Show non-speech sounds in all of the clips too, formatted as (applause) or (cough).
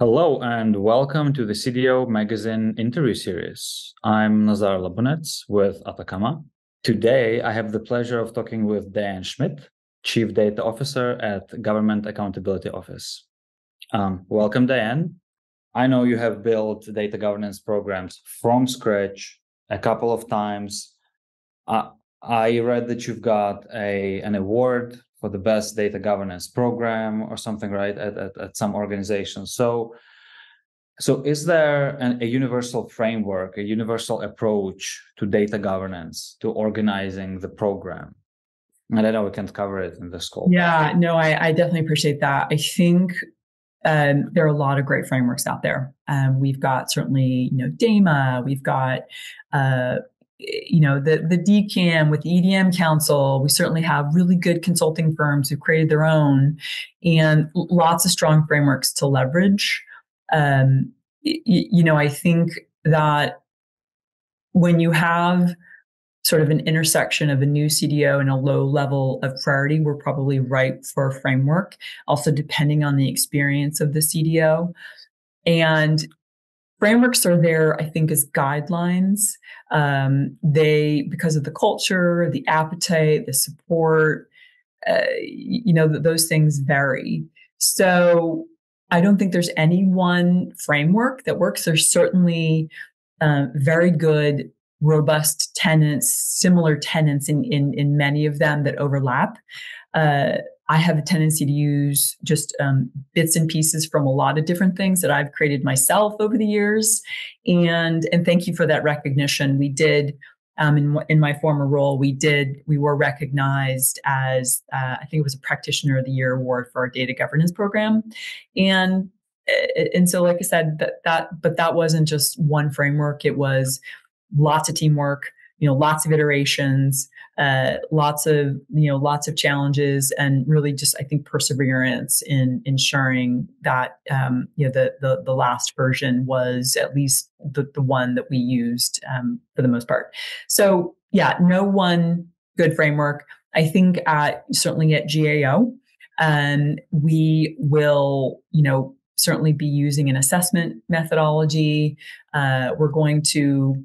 Hello and welcome to the CDO Magazine interview series. I'm Nazar Labunets with Ataccama. Today, I have the pleasure of talking with Diane Schmidt, Chief Data Officer at Government Accountability Office. Um, welcome, Diane. I know you have built data governance programs from scratch a couple of times. Uh, I read that you've got a an award for the best data governance program or something, right? At, at, at some organization. So, so is there an, a universal framework, a universal approach to data governance, to organizing the program? And I know we can't cover it in this call Yeah, no, I, I definitely appreciate that. I think um, there are a lot of great frameworks out there. Um, we've got certainly, you know, DAMA. We've got uh, you know the the DCAM with the EDM Council. We certainly have really good consulting firms who created their own, and lots of strong frameworks to leverage. Um, y- you know, I think that when you have sort of an intersection of a new CDO and a low level of priority, we're probably ripe for a framework. Also, depending on the experience of the CDO. And frameworks are there, I think, as guidelines. Um, they, because of the culture, the appetite, the support, uh, you know, those things vary. So I don't think there's any one framework that works. There's certainly uh, very good, robust tenants, similar tenants in, in, in many of them that overlap. Uh, I have a tendency to use just um, bits and pieces from a lot of different things that I've created myself over the years. And and thank you for that recognition. We did um, in in my former role, we did we were recognized as uh, I think it was a Practitioner of the Year award for our data governance program, and and so like I said that that but that wasn't just one framework. It was lots of teamwork, you know, lots of iterations uh, lots of you know lots of challenges and really just I think perseverance in ensuring that um, you know the, the the last version was at least the the one that we used um, for the most part. So yeah, no one good framework. I think at certainly at GAO, um, we will you know certainly be using an assessment methodology. Uh, we're going to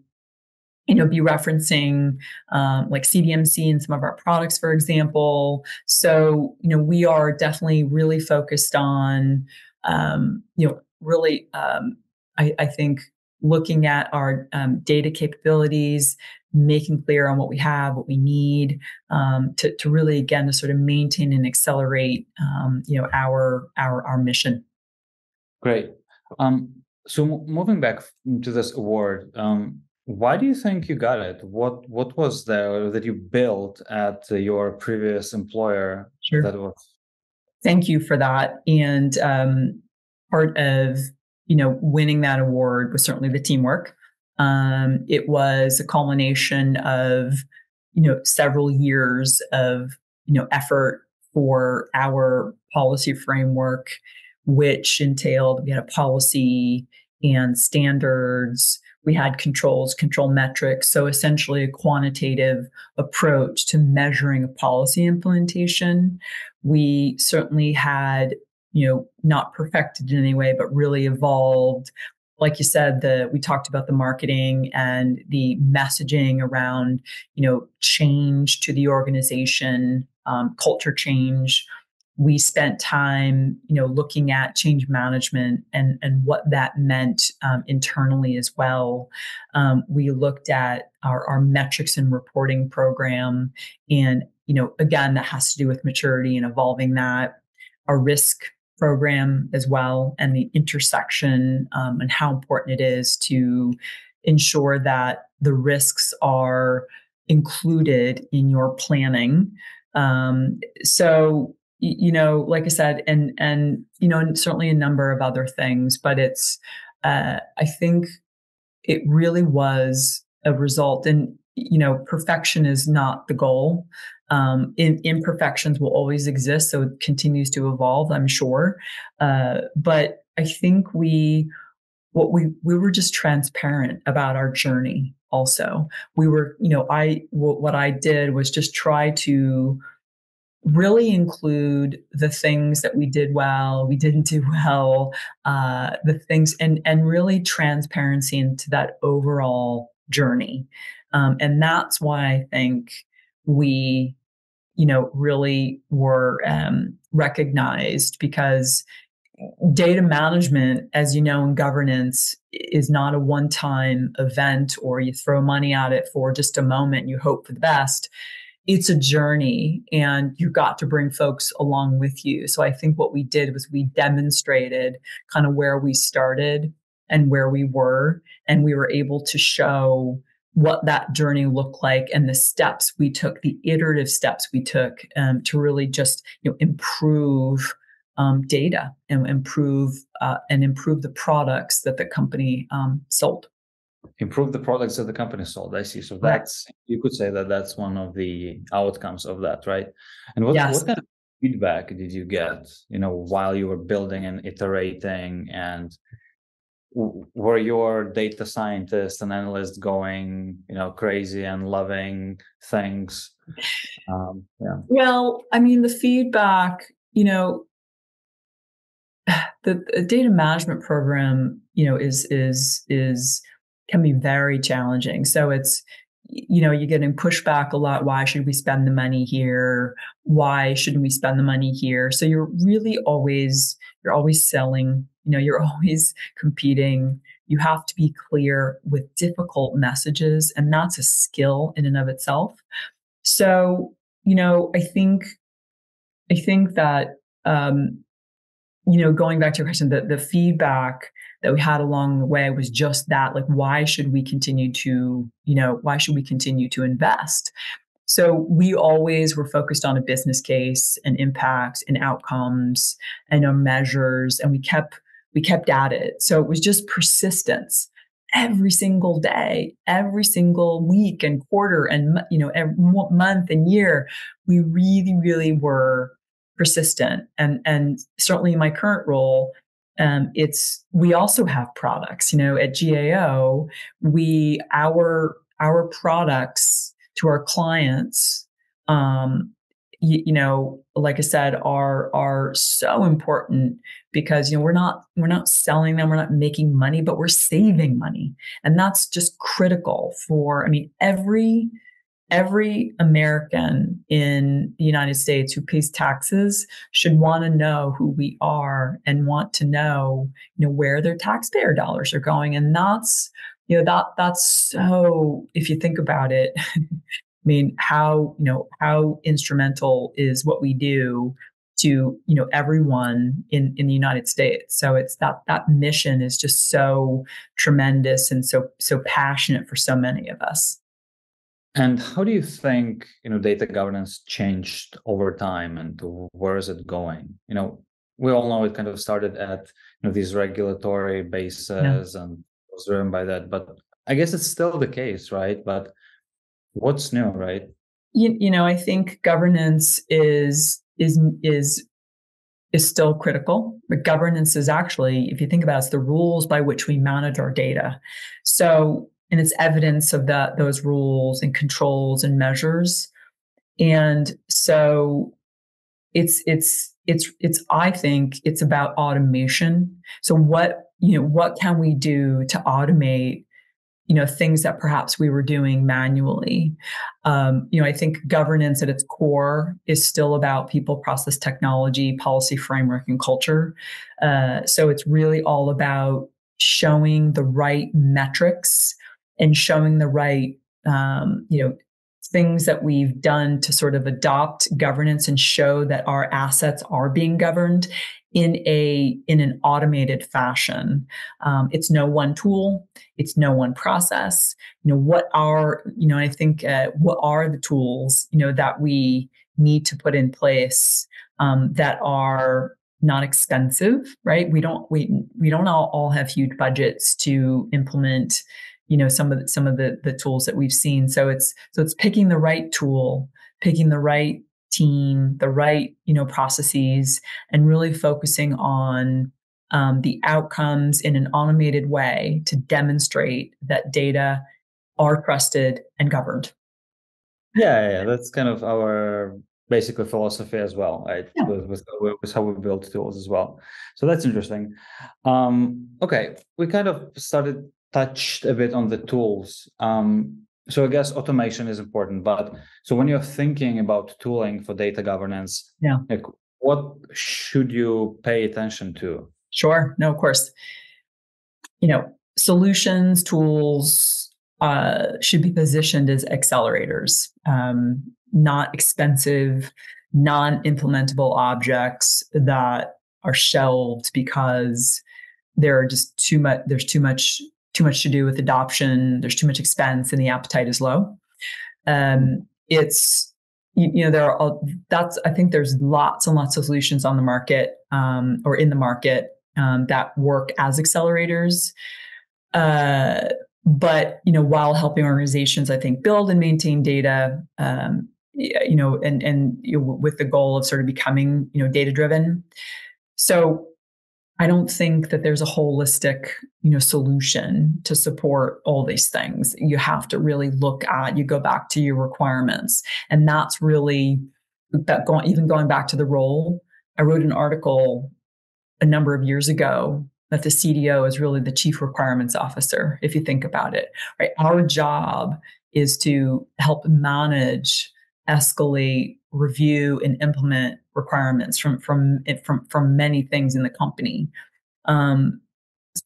you know, be referencing um, like CDMC in some of our products, for example. So, you know, we are definitely really focused on, um, you know, really, um, I, I, think looking at our um, data capabilities, making clear on what we have, what we need, um, to, to really again to sort of maintain and accelerate, um, you know, our our our mission. Great. so moving back to this award, why do you think you got it? What what was there that you built at your previous employer sure. that was? Thank you for that. And um, part of you know winning that award was certainly the teamwork. Um, it was a culmination of you know several years of you know effort for our policy framework, which entailed we had a policy and standards we had controls, control metrics. So essentially a quantitative approach to measuring a policy implementation. We certainly had, you know, not perfected in any way, but really evolved. Like you said, the we talked about the marketing and the messaging around, you know, change to the organization, um, culture change, we spent time you know looking at change management and and what that meant um, internally as well. Um, we looked at our, our metrics and reporting program and you know again that has to do with maturity and evolving that our risk program as well and the intersection um, and how important it is to ensure that the risks are included in your planning. Um, so you know, like I said, and and you know, and certainly a number of other things, but it's uh, I think it really was a result, and you know, perfection is not the goal. Um, in, imperfections will always exist, so it continues to evolve, I'm sure. Uh, but I think we what we we were just transparent about our journey. Also, we were, you know, I what I did was just try to really include the things that we did well, we didn't do (laughs) well, uh, the things, and and really transparency into that overall journey. Um, and that's why I think we, you know, really were um, recognized because data management, as you know, in governance is not a one time event or you throw money at it for just a moment you hope for the best it's a journey and you got to bring folks along with you. So I think what we did was we demonstrated kind of where we started and where we were, and we were able to show what that journey looked like and the steps we took, the iterative steps we took um, to really just you know improve um, data and improve uh, and improve the products that the company um, sold improve the products that the company sold. I see. So that's you could say that that's one of the outcomes of that, right? And what yes. what kind of feedback did you get? You know, while you were building and iterating, and were your data scientists and analysts going, you know, crazy and loving things? Um, yeah. Well, I mean, the feedback, you know, (sighs) the, the data management program, you know, is is is can be very challenging. So it's, you know, you're getting pushback a lot. Why should we spend the money here? Why shouldn't we spend the money here? So you're really always, you're always selling, you know, you're (laughs) always competing. You have to be clear with difficult messages, and that's a skill in and of itself. So, you know, I think, I think that, um, you know, going back to your question, the, the feedback that we had along the way was just that like why should we continue to you know why should we continue to invest? So we always were focused on a business case and impacts and outcomes and our measures and we kept we kept at it. So it was just persistence every single day every single week and quarter and you know every month and year. We really really were persistent and and certainly in my current role um, it's we also have products you know at gao we our our products to our clients um, you, you, know like i said are are so important because you know we're not we're not selling them we're not making money but we're saving money. And that's just critical for i mean every every American in the United States who pays taxes should want to know who we are and want to know, you know, where their taxpayer dollars are going. And that's, you know, that that's so if you think about it, (laughs) I mean, how, you know, how instrumental is what we do to, you know, everyone in, in the United States. So it's that that mission is just so tremendous and so so passionate for so many of us. And how do you think you know data governance changed over time, and where is it going? You know, we all know it kind of started at you know these regulatory bases yeah. and was driven by that, but I guess it's still the case, right? But what's new, right? You, you know, I think governance is is is is still critical. But governance is actually, if you think about it, it's the rules by which we manage our data. So and it's evidence of that those rules and controls and measures. And so it's it's it's it's i think it's about automation. So what you know what can we do to automate you know things that perhaps we were doing manually? Um, you know i think governance at its core is still about people process technology policy framework and culture. Uh, so it's really all about showing the right metrics and showing the right um, you know things that we've done to sort of adopt governance and show that our assets are being governed in a in an automated fashion. Um, it's no one tool. It's no one process. You know what are you know i think uh, what are the tools you know that we need to put in place um, that are not expensive right? We don't we we don't all, all have huge budgets to implement you know some of the, some of the the tools that we've seen so it's so it's picking the right tool picking the right team the right you know processes and really focusing on um, the outcomes in an automated way to demonstrate that data are trusted and governed yeah, yeah that's kind of our basically philosophy as well, right? Yeah. With, with, with how we build tools as well. So that's interesting. Um, okay, we kind of started touched a bit on the tools. Um, so I guess automation is important, but so when you're thinking about tooling for data governance, yeah, like what should you pay attention to? Sure, no, of course. You know, solutions, tools uh, should be positioned as accelerators. Um, not expensive, non implementable objects that are shelved because there are just too much there's too much too much to do with adoption. There's too much expense and the appetite is low. Um, it's you, you, know there are all, that's i think there's lots and lots of solutions on the market um, or in the market um, that work as accelerators. Uh, but you know while helping organizations i think build and maintain data um, you know, and and you know, with the goal of sort of becoming, you know, data driven. So I don't think that there's a holistic, you know, solution to support all these things. You have to really look at, you go back to your requirements. And that's really that going even going back to the role. I wrote an article a number of years ago that the CDO is really the chief requirements officer, if you think about it. Right. Our job is to help manage escalate, review, and implement requirements from from from from many things in the company. Um,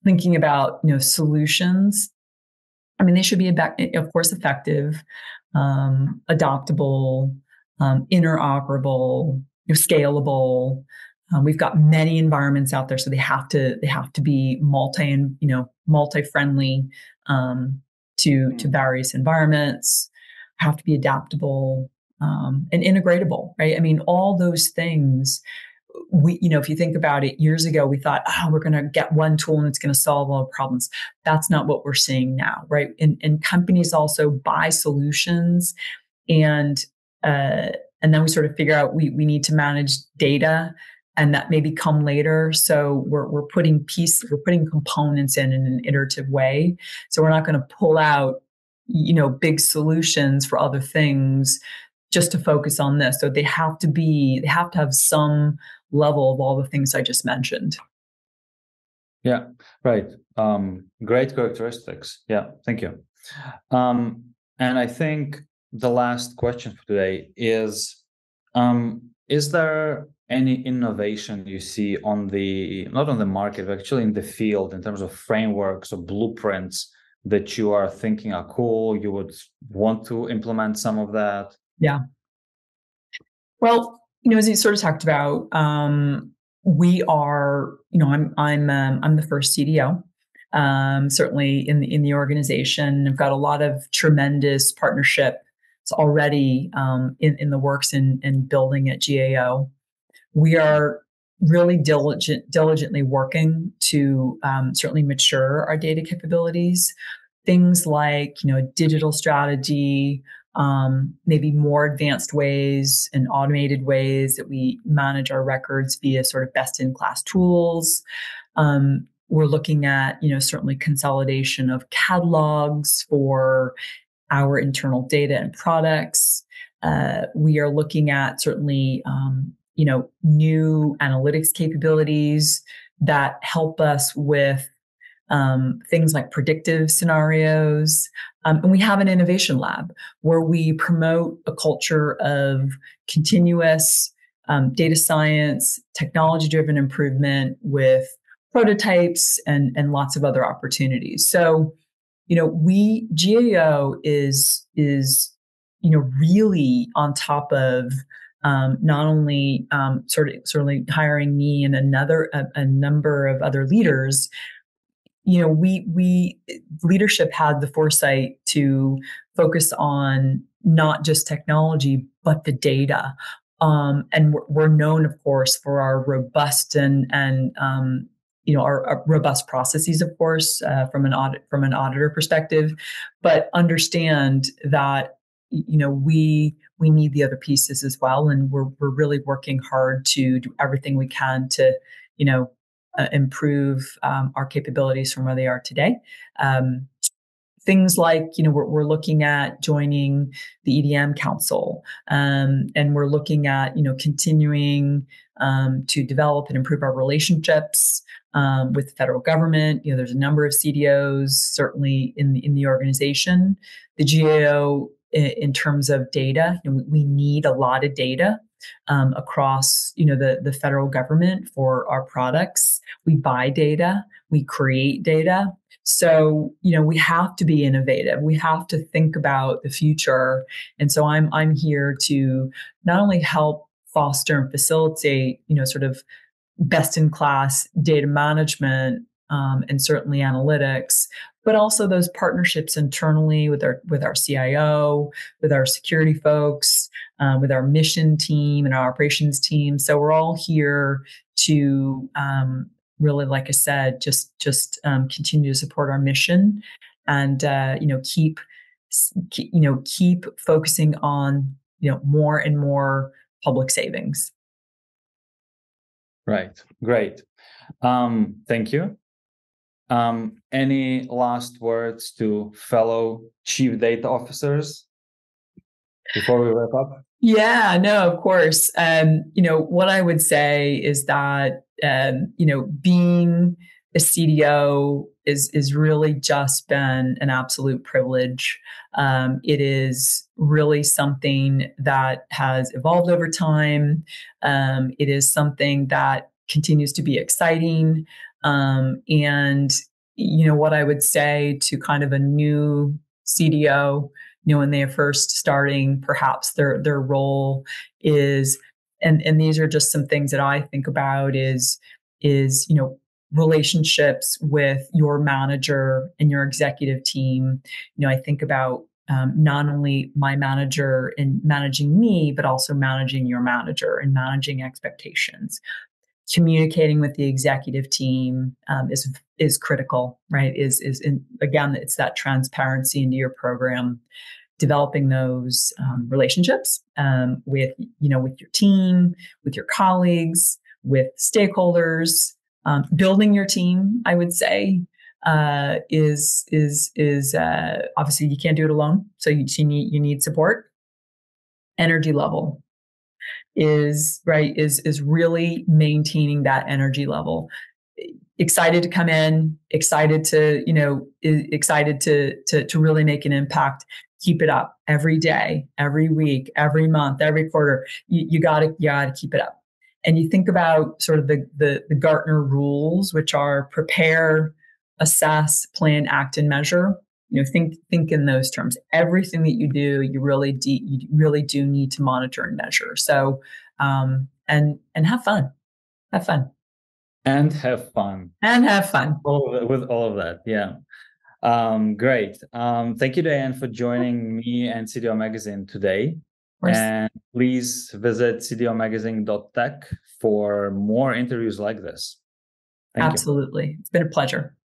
thinking about you know solutions. I mean, they should be of course effective, um, adoptable, um, interoperable, you know, scalable. Um, we've got many environments out there, so they have to they have to be multi and you know multi friendly um, to to mm. various environments. Have to be adaptable um, and integratable, right? I mean, all those things. We, you know, if you think about it, years ago we thought, oh, we're going to get one tool and it's going to solve all the problems. That's not what we're seeing now, right? And, and companies also buy solutions, and uh, and then we sort of figure out we we need to manage data and that maybe come later. So we're, we're putting piece, we're putting components in in an iterative way. So we're not going to pull out, you know, big solutions for other things just to focus on this. So they have to be, they have to have some level of all the things I just mentioned. Yeah, right. Um, great characteristics. Yeah, thank you. Um, and I think the last question for today is um, Is there any innovation you see on the, not on the market, but actually in the field in terms of frameworks or blueprints that you are thinking are cool? You would want to implement some of that? Yeah. Well, you know, as you sort of talked about, um, we are, you know, I'm I'm um, I'm the first CDO. Um, certainly in the in the organization, I've got a lot of tremendous partnership It's already um, in in the works and in building at GAO. We are really diligent diligently working to um, certainly mature our data capabilities. Things like you know digital strategy, um, maybe more advanced ways and automated ways that we manage our records via sort of best in class tools. Um, we're looking at, you know, certainly consolidation of catalogs for our internal data and products. Uh, we are looking at certainly, um, you know, new analytics capabilities that help us with um, things like predictive scenarios. Um, and we have an innovation lab where we promote a culture of continuous um, data science, technology driven improvement with prototypes and, and lots of other opportunities. So, you know, we GAO is is you know really on top of um, not only um, sort of certainly hiring me and another a, a, number of other leaders you know we we leadership had the foresight to focus on not just technology but the data. Um, and we're, known of course for our robust and and um, you know our, our, robust processes of course uh, from an audit from an auditor perspective. But understand that you know we we need the other pieces as well and we're we're really working hard to do everything we can to you know uh, improve um, our capabilities from where they are today. Um, things like you know we're, we're looking at joining the edm council um, and we're looking at you know continuing um, to develop and improve our relationships um, with the federal government you know there's a number of cdos certainly in the in the organization the gao in, in terms of data you know, we need a lot of data um, across you know the the federal government for our products we buy data we create data so, you know, we have to be innovative. We have to think about the future. And so I'm I'm here to not only help foster and facilitate, you know, sort of best in class data management um, and certainly analytics, but also those partnerships internally with our with our CIO, with our security folks, um, with our mission team and our operations team. So we're all here to um, really, like I said, just just um, continue to support our mission, and uh, you know keep you know keep focusing on you know more and more public savings. Right. Great. Um, thank you. Um, any last words to fellow chief data officers before we wrap up? Yeah, no, of course. Um, you know, what I would say is that um, you know, being a CDO is is really just been an absolute privilege. Um, it is really something that has evolved over time. Um, it is something that continues to be exciting. Um, and you know what I would say to kind of a new CDO, you know, when they are first starting, perhaps their their role is and and these are just some things that I think about is is you know relationships with your manager and your executive team. You know, I think about um, not only my manager in managing me, but also managing your manager and managing expectations. Communicating with the executive team um, is is critical, right? Is is in, again, it's that transparency into your program developing those um, relationships um, with you know with your team with your colleagues with stakeholders. Um, building your team i would say uh, is is is uh, obviously you can't do it alone so you, you need you need support. Energy level is right is is really maintaining that energy level excited to come in excited to you know excited to to to really make an impact keep it up every day, every week, every month, every quarter. You, you gotta, you gotta keep it up. And you think about sort of the, the, the Gartner rules, which are prepare, assess, plan, act, and measure. You know, think think in those terms. Everything that you do, you really de- you really do need to monitor and measure. So, um, and and have fun, have fun, and have fun, and have fun. All with all of that, yeah. Um, great. Um, thank you, Diane, for joining me and CDO Magazine today. And please visit cdomagazine.tech for more interviews like this. Thank Absolutely. You. It's been a pleasure.